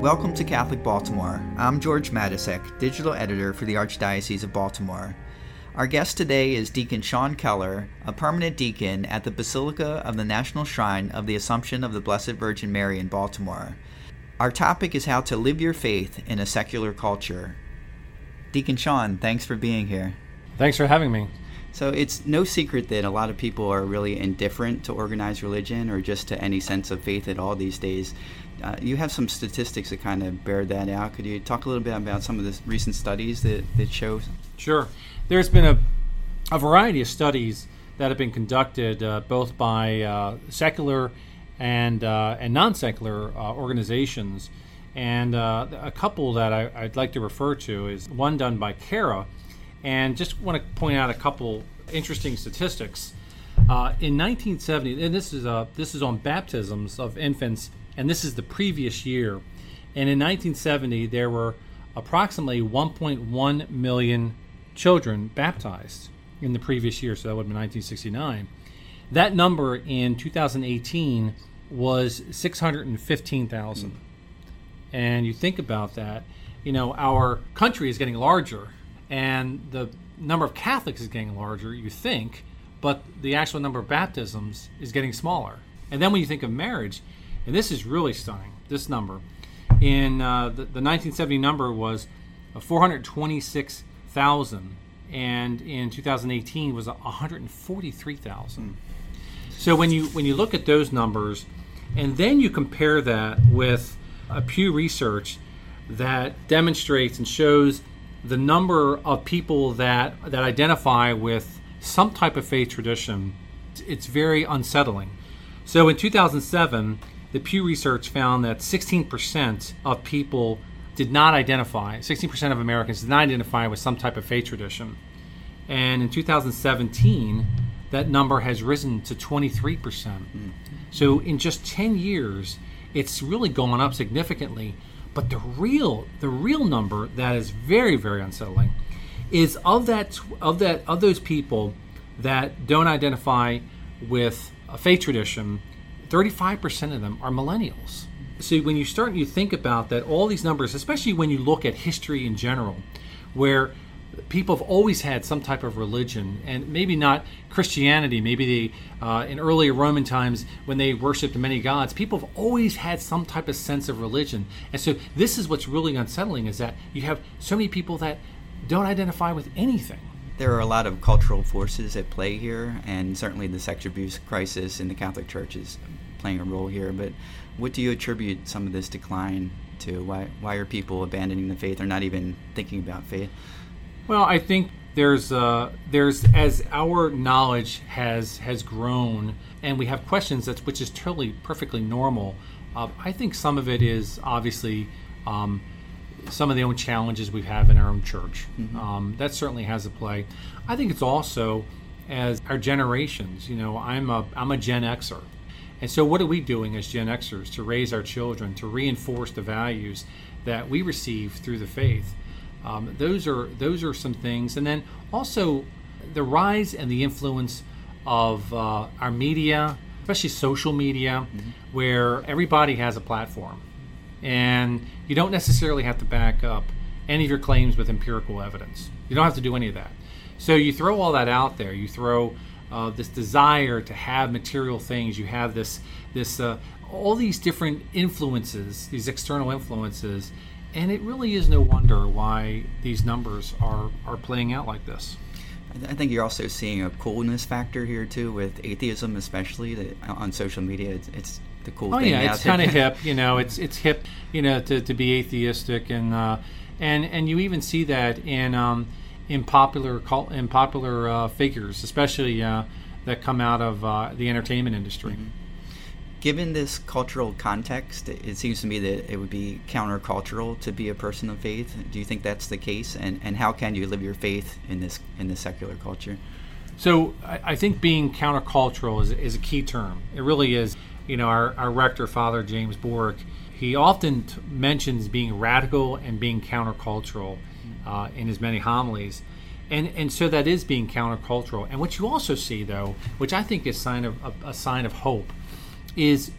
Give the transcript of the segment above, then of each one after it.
Welcome to Catholic Baltimore. I'm George Matysek, digital editor for the Archdiocese of Baltimore. Our guest today is Deacon Sean Keller, a permanent deacon at the Basilica of the National Shrine of the Assumption of the Blessed Virgin Mary in Baltimore. Our topic is how to live your faith in a secular culture. Deacon Sean, thanks for being here. Thanks for having me. So, it's no secret that a lot of people are really indifferent to organized religion or just to any sense of faith at all these days. Uh, you have some statistics that kind of bear that out. Could you talk a little bit about some of the recent studies that, that show? Sure. There's been a, a variety of studies that have been conducted uh, both by uh, secular and uh, and non-secular uh, organizations. And uh, a couple that I, would like to refer to is one done by CARA, and just want to point out a couple interesting statistics. Uh, in 1970, and this is uh, this is on baptisms of infants, and this is the previous year. And in 1970, there were approximately 1.1 million children baptized in the previous year, so that would been 1969. That number in 2018 was 615,000. Mm. And you think about that, you know, our country is getting larger and the number of Catholics is getting larger, you think, but the actual number of baptisms is getting smaller. And then when you think of marriage, and this is really stunning, this number. In uh, the, the 1970 number was 426,000, and in 2018 was 143,000. Mm. So when you when you look at those numbers, and then you compare that with a Pew Research that demonstrates and shows the number of people that that identify with some type of faith tradition, it's very unsettling. So in 2007, the Pew Research found that 16% of people did not identify, 16% of Americans did not identify with some type of faith tradition. And in 2017, that number has risen to 23%. Mm. So in just 10 years, it's really gone up significantly. But the real the real number that is very very unsettling is of that of that of those people that don't identify with a faith tradition, 35% of them are millennials. So when you start and you think about that all these numbers, especially when you look at history in general, where people have always had some type of religion, and maybe not Christianity. Maybe they, uh, in earlier Roman times, when they worshipped many gods, people have always had some type of sense of religion. And so, this is what's really unsettling: is that you have so many people that don't identify with anything. There are a lot of cultural forces at play here, and certainly the sex abuse crisis in the Catholic Church is playing a role here. But what do you attribute some of this decline to? Why why are people abandoning the faith or not even thinking about faith? Well, I think there's uh, there's as our knowledge has has grown and we have questions that's which is totally perfectly normal. Uh, I think some of it is obviously um, some of the own challenges we have in our own church. Mm-hmm. Um, that certainly has a play. I think it's also as our generations. You know, I'm a I'm a Gen Xer, and so what are we doing as Gen Xers to raise our children to reinforce the values that we receive through the faith? Um, those are those are some things, and then also the rise and the influence of uh, our media, especially social media, mm-hmm. where everybody has a platform, and you don't necessarily have to back up any of your claims with empirical evidence. You don't have to do any of that. So you throw all that out there. You throw uh, this desire to have material things. You have this this uh, all these different influences, these external influences, and it really is no wonder why these numbers are, are playing out like this. I think you're also seeing a coolness factor here too, with atheism, especially that on social media. It's, it's the cool oh, thing. yeah, it's kind of hip. You know, it's it's hip. You know, to, to be atheistic, and uh, and and you even see that in um, in popular in popular uh, figures, especially uh, that come out of uh, the entertainment industry. Mm-hmm given this cultural context, it seems to me that it would be countercultural to be a person of faith. Do you think that's the case? And, and how can you live your faith in this in this secular culture? So I, I think being countercultural is, is a key term. It really is. You know, our, our rector, Father James Bork, he often t- mentions being radical and being countercultural uh, in his many homilies. And, and so that is being countercultural. And what you also see, though, which I think is sign of, a, a sign of hope, is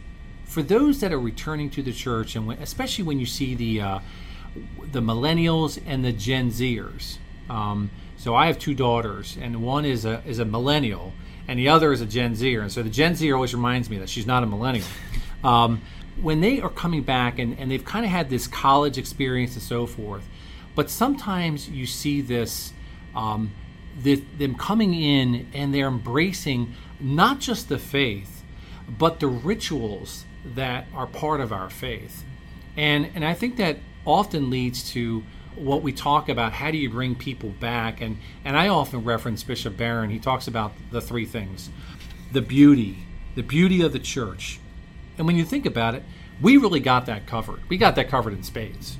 for those that are returning to the church, and when, especially when you see the uh, the millennials and the Gen Zers. Um, so I have two daughters, and one is a is a millennial, and the other is a Gen Zer. And so the Gen Zer always reminds me that she's not a millennial. Um, when they are coming back and, and they've kind of had this college experience and so forth, but sometimes you see this, um, the, them coming in and they're embracing not just the faith, but the rituals that are part of our faith. And, and I think that often leads to what we talk about how do you bring people back? And and I often reference Bishop Barron. He talks about the three things the beauty the beauty of the church. And when you think about it we really got that covered. We got that covered in spades.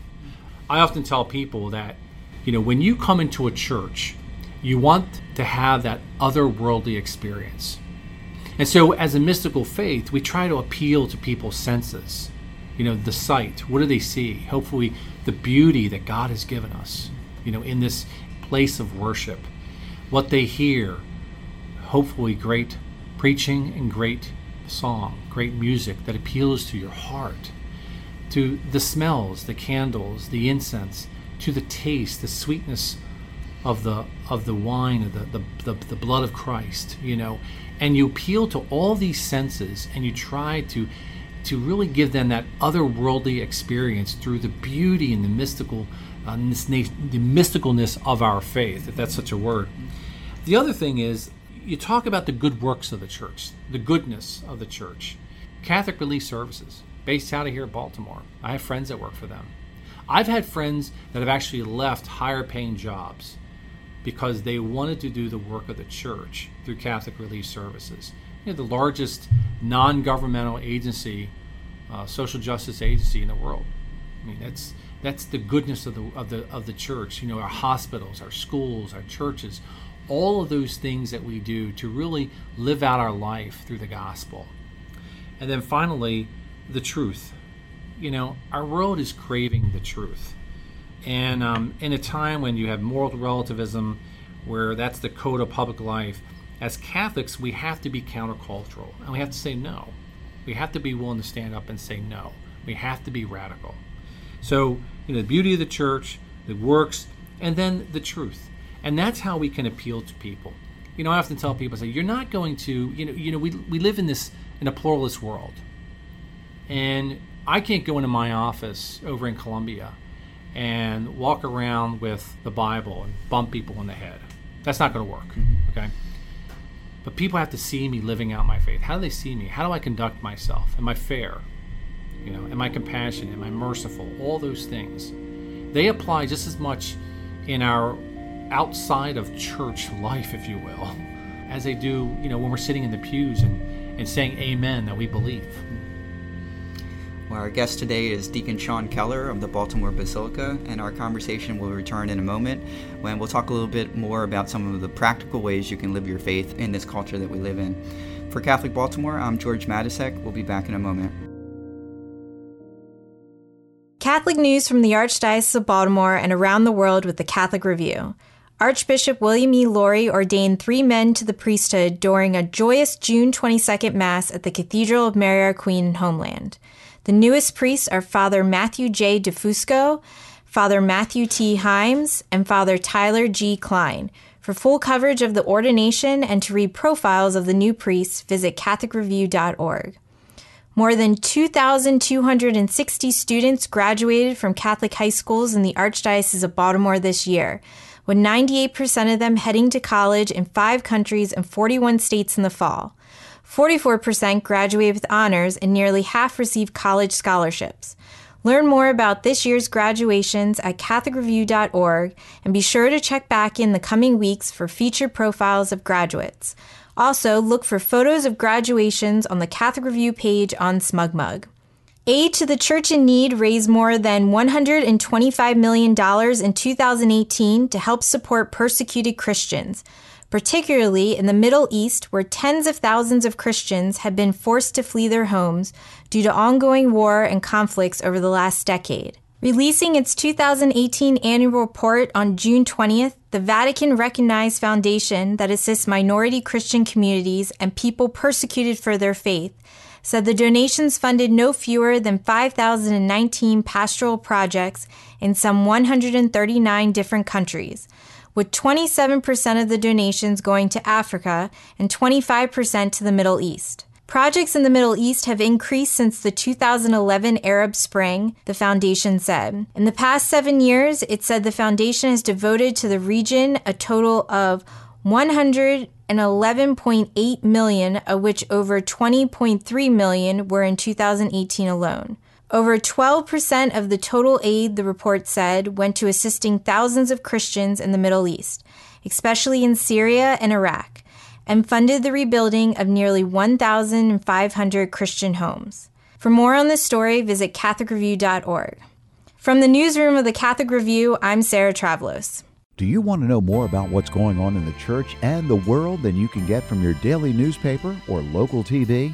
I often tell people that you know when you come into a church you want to have that otherworldly experience and so as a mystical faith we try to appeal to people's senses you know the sight what do they see? Hopefully the beauty that god has given us you know in this place of worship. What they hear hopefully great preaching and great song great music that appeals to your heart to the smells the candles the incense to the taste the sweetness of the of the wine of the, the, the, the blood of christ you know and you appeal to all these senses and you try to to really give them that otherworldly experience through the beauty and the mystical, uh, the mysticalness of our faith, if that's such a word. The other thing is, you talk about the good works of the church, the goodness of the church. Catholic Relief Services, based out of here in Baltimore. I have friends that work for them. I've had friends that have actually left higher paying jobs because they wanted to do the work of the church through Catholic Relief Services you know, the largest non-governmental agency, uh, social justice agency in the world. I mean, that's that's the goodness of the of the of the church. You know, our hospitals, our schools, our churches, all of those things that we do to really live out our life through the gospel. And then finally, the truth. You know, our world is craving the truth. And um, in a time when you have moral relativism, where that's the code of public life, as Catholics, we have to be countercultural and we have to say no. We have to be willing to stand up and say no. We have to be radical. So, you know, the beauty of the church, the works, and then the truth. And that's how we can appeal to people. You know, I often tell people, I say, you're not going to, you know, you know, we, we live in this in a pluralist world. And I can't go into my office over in Columbia and walk around with the Bible and bump people in the head. That's not going to work. Mm-hmm. Okay. But people have to see me living out my faith. How do they see me? How do I conduct myself? Am I fair? You know, am I compassionate? Am I merciful? All those things. They apply just as much in our outside of church life, if you will, as they do, you know, when we're sitting in the pews and, and saying amen that we believe. Our guest today is Deacon Sean Keller of the Baltimore Basilica, and our conversation will return in a moment when we'll talk a little bit more about some of the practical ways you can live your faith in this culture that we live in. For Catholic Baltimore, I'm George Matysek. We'll be back in a moment. Catholic news from the Archdiocese of Baltimore and around the world with the Catholic Review. Archbishop William E. Lori ordained three men to the priesthood during a joyous June 22nd Mass at the Cathedral of Mary Our Queen in Homeland. The newest priests are Father Matthew J. DeFusco, Father Matthew T. Himes, and Father Tyler G. Klein. For full coverage of the ordination and to read profiles of the new priests, visit CatholicReview.org. More than 2,260 students graduated from Catholic high schools in the Archdiocese of Baltimore this year, with 98% of them heading to college in five countries and 41 states in the fall. 44% graduate with honors, and nearly half receive college scholarships. Learn more about this year's graduations at CatholicReview.org and be sure to check back in the coming weeks for featured profiles of graduates. Also, look for photos of graduations on the Catholic Review page on SmugMug. Aid to the Church in Need raised more than $125 million in 2018 to help support persecuted Christians, particularly in the Middle East, where tens of thousands of Christians have been forced to flee their homes due to ongoing war and conflicts over the last decade. Releasing its 2018 annual report on June 20th, the Vatican recognized foundation that assists minority Christian communities and people persecuted for their faith said the donations funded no fewer than 5,019 pastoral projects in some 139 different countries, with 27% of the donations going to Africa and 25% to the Middle East. Projects in the Middle East have increased since the 2011 Arab Spring, the foundation said. In the past seven years, it said the foundation has devoted to the region a total of 100 and 11.8 million, of which over 20.3 million were in 2018 alone. Over 12% of the total aid, the report said, went to assisting thousands of Christians in the Middle East, especially in Syria and Iraq, and funded the rebuilding of nearly 1,500 Christian homes. For more on this story, visit CatholicReview.org. From the newsroom of the Catholic Review, I'm Sarah Travlos. Do you want to know more about what's going on in the church and the world than you can get from your daily newspaper or local TV?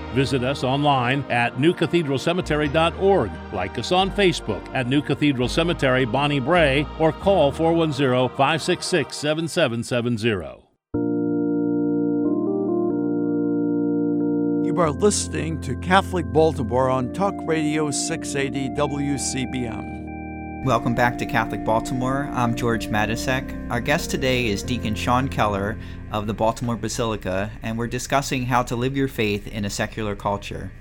Visit us online at newcathedralcemetery.org. Like us on Facebook at New Cathedral Cemetery Bonnie Bray or call 410 566 7770. You are listening to Catholic Baltimore on Talk Radio 680 WCBM. Welcome back to Catholic Baltimore. I'm George Matysek. Our guest today is Deacon Sean Keller of the Baltimore Basilica, and we're discussing how to live your faith in a secular culture.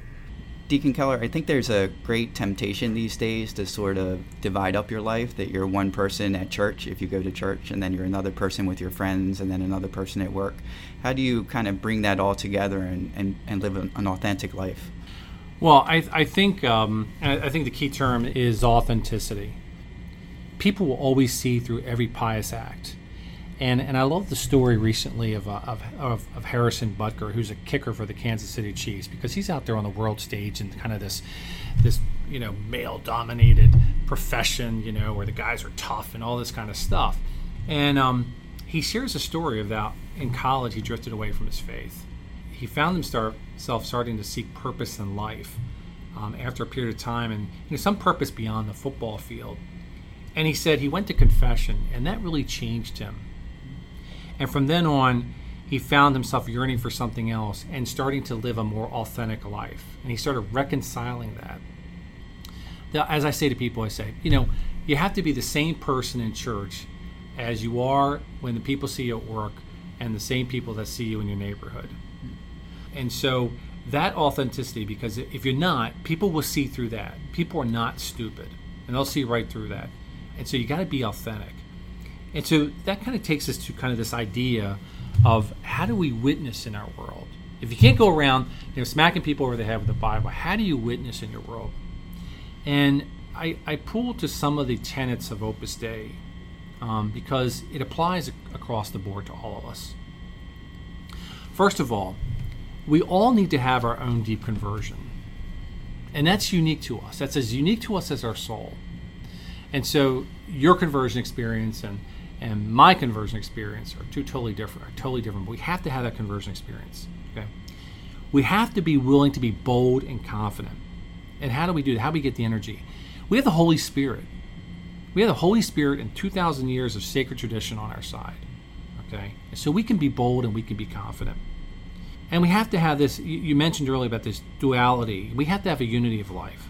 Deacon Keller, I think there's a great temptation these days to sort of divide up your life that you're one person at church if you go to church, and then you're another person with your friends, and then another person at work. How do you kind of bring that all together and, and, and live an, an authentic life? Well, I, I think um, I think the key term is authenticity. People will always see through every pious act and and I love the story recently of, uh, of, of, of, Harrison Butker, who's a kicker for the Kansas City Chiefs, because he's out there on the world stage in kind of this this you know male dominated profession, you know, where the guys are tough and all this kind of stuff. And um, he shares a story about in college he drifted away from his faith. He found himself starting to seek purpose in life um, after a period of time, and you know, some purpose beyond the football field. And he said he went to confession, and that really changed him and from then on, he found himself yearning for something else and starting to live a more authentic life. And he started reconciling that. Now, as I say to people, I say, you know, you have to be the same person in church as you are when the people see you at work and the same people that see you in your neighborhood. And so that authenticity because if you're not, people will see through that. People are not stupid and they'll see right through that. And so you got to be authentic. And so that kind of takes us to kind of this idea of how do we witness in our world? If you can't go around, you know, smacking people over the head with the Bible, how do you witness in your world? And I, I pulled to some of the tenets of Opus Dei um, because it applies across the board to all of us. First of all, we all need to have our own deep conversion. And that's unique to us. That's as unique to us as our soul. And so your conversion experience and, and my conversion experience are two totally different, are totally different. But we have to have that conversion experience. Okay. We have to be willing to be bold and confident. And how do we do that? How do we get the energy? We have the Holy Spirit. We have the Holy Spirit and 2,000 years of sacred tradition on our side. Okay? So we can be bold and we can be confident. And we have to have this, you mentioned earlier about this duality. We have to have a unity of life.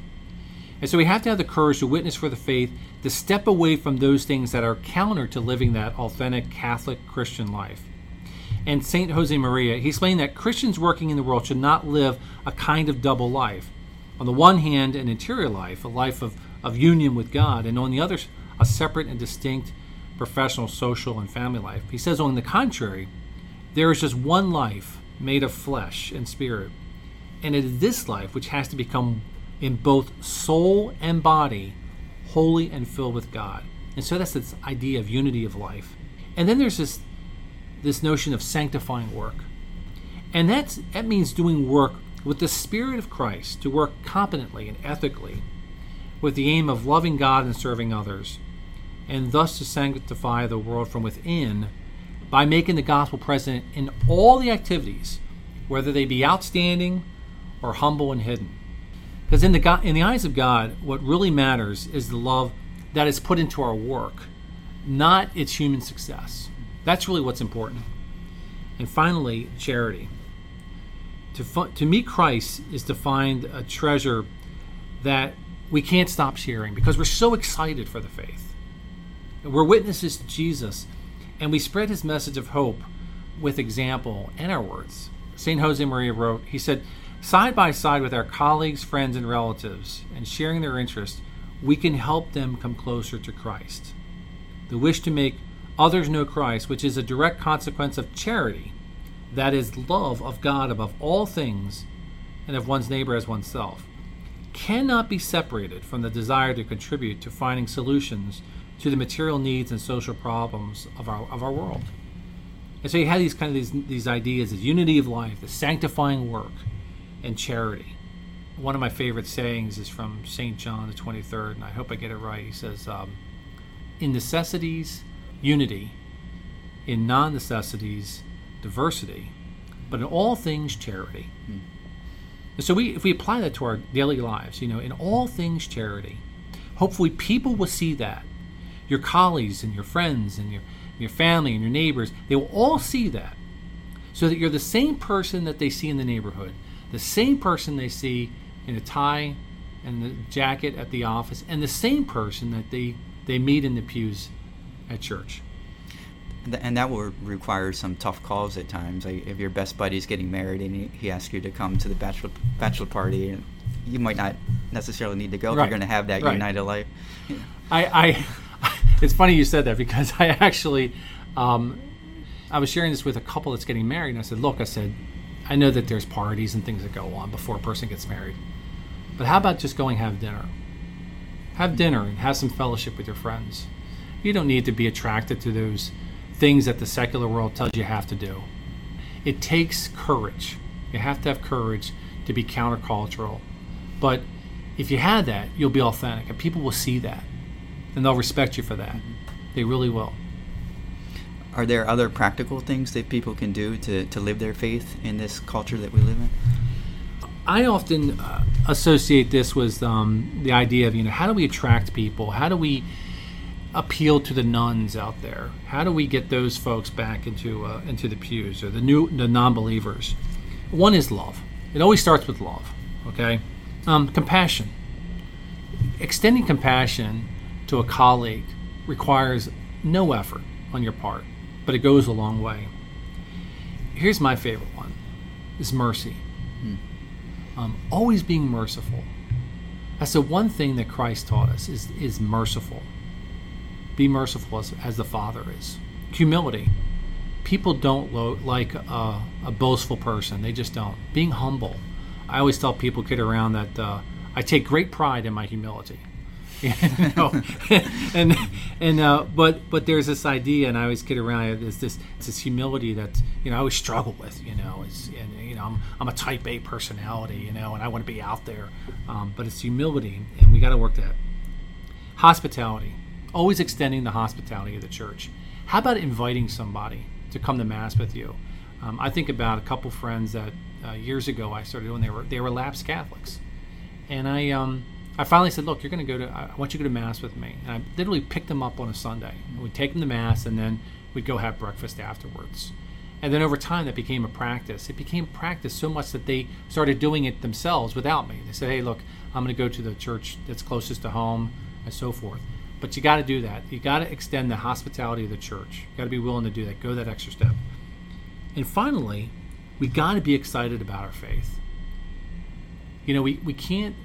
And so we have to have the courage to witness for the faith, to step away from those things that are counter to living that authentic Catholic Christian life. And St. Josemaria, he explained that Christians working in the world should not live a kind of double life. On the one hand, an interior life, a life of, of union with God, and on the other, a separate and distinct professional, social, and family life. He says, on the contrary, there is just one life made of flesh and spirit. And it is this life which has to become in both soul and body holy and filled with God. And so that's this idea of unity of life. And then there's this this notion of sanctifying work. And that's that means doing work with the spirit of Christ, to work competently and ethically with the aim of loving God and serving others, and thus to sanctify the world from within by making the gospel present in all the activities, whether they be outstanding or humble and hidden. Because in the, God, in the eyes of God, what really matters is the love that is put into our work, not its human success. That's really what's important. And finally, charity. To, fu- to meet Christ is to find a treasure that we can't stop sharing because we're so excited for the faith. We're witnesses to Jesus and we spread his message of hope with example and our words. St. Josemaria wrote, he said, Side by side with our colleagues, friends, and relatives, and sharing their interests, we can help them come closer to Christ. The wish to make others know Christ, which is a direct consequence of charity, that is, love of God above all things and of one's neighbor as oneself, cannot be separated from the desire to contribute to finding solutions to the material needs and social problems of our of our world. And so you have these kind of these these ideas of unity of life, the sanctifying work, and charity. One of my favorite sayings is from Saint John the Twenty Third, and I hope I get it right. He says, um, "In necessities, unity; in non-necessities, diversity; but in all things, charity." Hmm. And so we, if we apply that to our daily lives, you know, in all things, charity. Hopefully, people will see that your colleagues and your friends and your, your family and your neighbors, they will all see that. So that you're the same person that they see in the neighborhood, the same person they see in a tie and the jacket at the office, and the same person that they, they meet in the pews at church. And that will require some tough calls at times. Like if your best buddy is getting married and he asks you to come to the bachelor bachelor party, you might not necessarily need to go if you're going to have that right. united life. I, I it's funny you said that because I actually, um, I was sharing this with a couple that's getting married, and I said, look, I said, I know that there's parties and things that go on before a person gets married, but how about just going have dinner? Have dinner and have some fellowship with your friends. You don't need to be attracted to those things that the secular world tells you have to do. It takes courage. You have to have courage to be countercultural. But if you had that, you'll be authentic, and people will see that and they'll respect you for that. They really will. Are there other practical things that people can do to, to live their faith in this culture that we live in? I often uh, associate this with um, the idea of, you know, how do we attract people? How do we appeal to the nones out there? How do we get those folks back into uh, into the pews or the new the non-believers? One is love. It always starts with love. Okay, um, compassion. Extending compassion to a colleague requires no effort on your part, but it goes a long way. Here's my favorite one is mercy. Hmm. um, always being merciful. That's the one thing that Christ taught us is, is merciful. Be merciful as, as the Father is. Humility. People don't lo- like a, a, boastful person. They just don't. Being humble. I always tell people kid around that uh, I take great pride in my humility. you know? and and uh, but but there's this idea, and I always kid around. There's this it's this humility that you know I always struggle with. You know, it's and you know I'm I'm a Type A personality. You know, and I want to be out there, um, but it's humility, and we got to work that. Hospitality, always extending the hospitality of the church. How about inviting somebody to come to mass with you? Um, I think about a couple friends that uh, years ago I started when they were they were lapsed Catholics, and I um, I finally said, "Look, you're going to go to. I want you to go to mass with me." And I literally picked them up on a Sunday. We'd take them to mass, and then we'd go have breakfast afterwards. And then over time, that became a practice. It became practice so much that they started doing it themselves without me. They said, "Hey, look, I'm going to go to the church that's closest to home, and so forth." But you got to do that. You got to extend the hospitality of the church. You got to be willing to do that. Go that extra step. And finally, we got to be excited about our faith. You know, we, we can't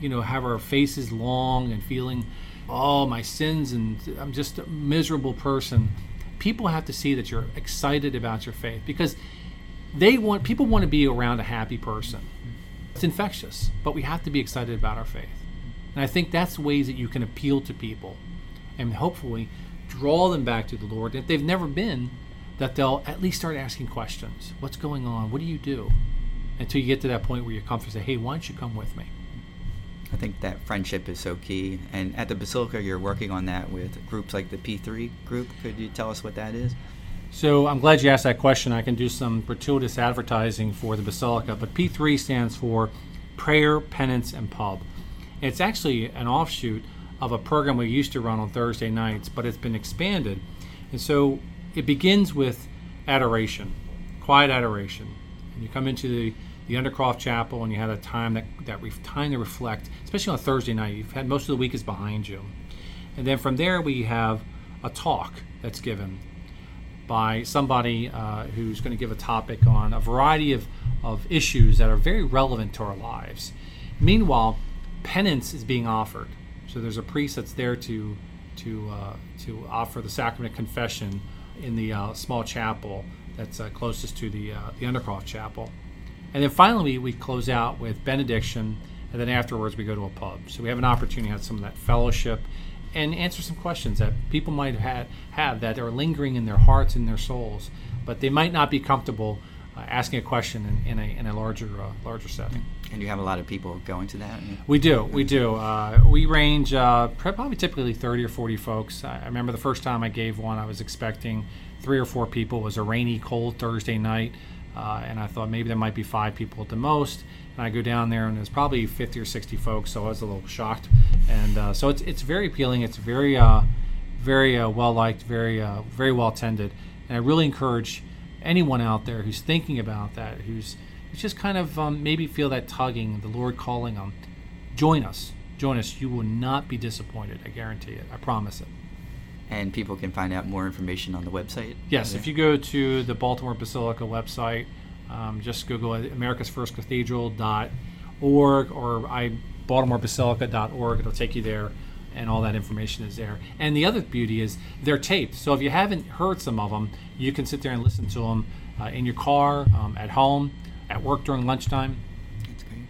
you know, have our faces long and feeling, oh, my sins, and I'm just a miserable person. People have to see that you're excited about your faith because they want people want to be around a happy person. It's infectious, but we have to be excited about our faith. And I think that's ways that you can appeal to people and hopefully draw them back to the Lord. If they've never been, that they'll at least start asking questions. What's going on? What do you do? Until you get to that point where you're comfortable, say, hey, why don't you come with me? I think that friendship is so key. And at the Basilica, you're working on that with groups like the P3 group. Could you tell us what that is? So I'm glad you asked that question. I can do some gratuitous advertising for the Basilica, but P3 stands for Prayer, Penance, and Pub. It's actually an offshoot of a program we used to run on Thursday nights, but it's been expanded. And so it begins with adoration, quiet adoration. And you come into the the Undercroft Chapel and you had a time that that re- time to reflect, especially on Thursday night. You've had most of the week is behind you, and then from there we have a talk that's given by somebody uh, who's going to give a topic on a variety of, of issues that are very relevant to our lives. Meanwhile, penance is being offered. So there's a priest that's there to to uh, to offer the sacrament of confession in the uh, small chapel that's uh, closest to the uh, the Undercroft Chapel. And then finally, we close out with benediction, and then afterwards, we go to a pub. So we have an opportunity to have some of that fellowship and answer some questions that people might have, have that are lingering in their hearts and their souls, but they might not be comfortable uh, asking a question in, in, a, in a larger uh, larger setting. And you have a lot of people going to that. We do, we do. Uh, we range uh, probably typically thirty or forty folks. I, I remember the first time I gave one, I was expecting three or four people. It was a rainy, cold Thursday night. Uh, and I thought maybe there might be five people at the most. And I go down there, and there's probably 50 or 60 folks, so I was a little shocked. And uh, so it's, it's very appealing. It's very uh, very uh, well liked, very uh, very well attended. And I really encourage anyone out there who's thinking about that, who's, who's just kind of um, maybe feel that tugging, the Lord calling them, join us. Join us. You will not be disappointed. I guarantee it. I promise it and people can find out more information on the website. Yes, if you go to the Baltimore Basilica website, um, just Google America's First Cathedral.org or I BaltimoreBasilica.org. It'll take you there, and all that information is there. And the other beauty is they're taped, so if you haven't heard some of them, you can sit there and listen to them uh, in your car, um, at home, at work during lunchtime. That's great.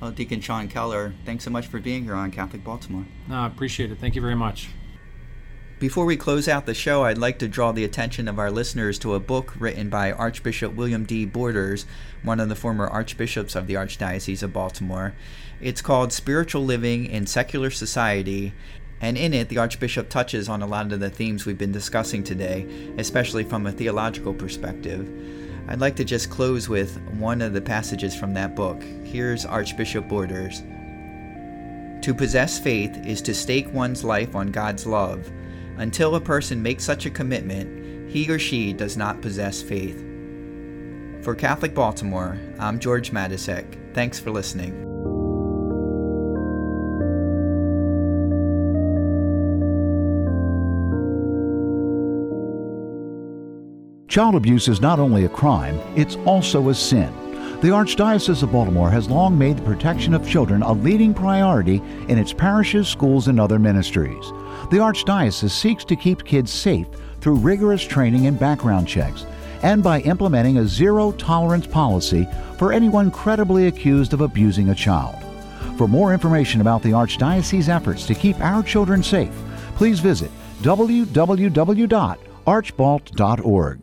Well, Deacon Sean Keller, thanks so much for being here on Catholic Baltimore. No, I appreciate it. Thank you very much. Before we close out the show, I'd like to draw the attention of our listeners to a book written by Archbishop William D. Borders, one of the former archbishops of the Archdiocese of Baltimore. It's called Spiritual Living in Secular Society, and in it, the Archbishop touches on a lot of the themes we've been discussing today, especially from a theological perspective. I'd like to just close with one of the passages from that book. Here's Archbishop Borders. To possess faith is to stake one's life on God's love until a person makes such a commitment, he or she does not possess faith. For Catholic Baltimore, I'm George Matysek. Thanks for listening. Child abuse is not only a crime, it's also a sin. The Archdiocese of Baltimore has long made the protection of children a leading priority in its parishes, schools, and other ministries. The Archdiocese seeks to keep kids safe through rigorous training and background checks, and by implementing a zero tolerance policy for anyone credibly accused of abusing a child. For more information about the Archdiocese's efforts to keep our children safe, please visit www.archbalt.org.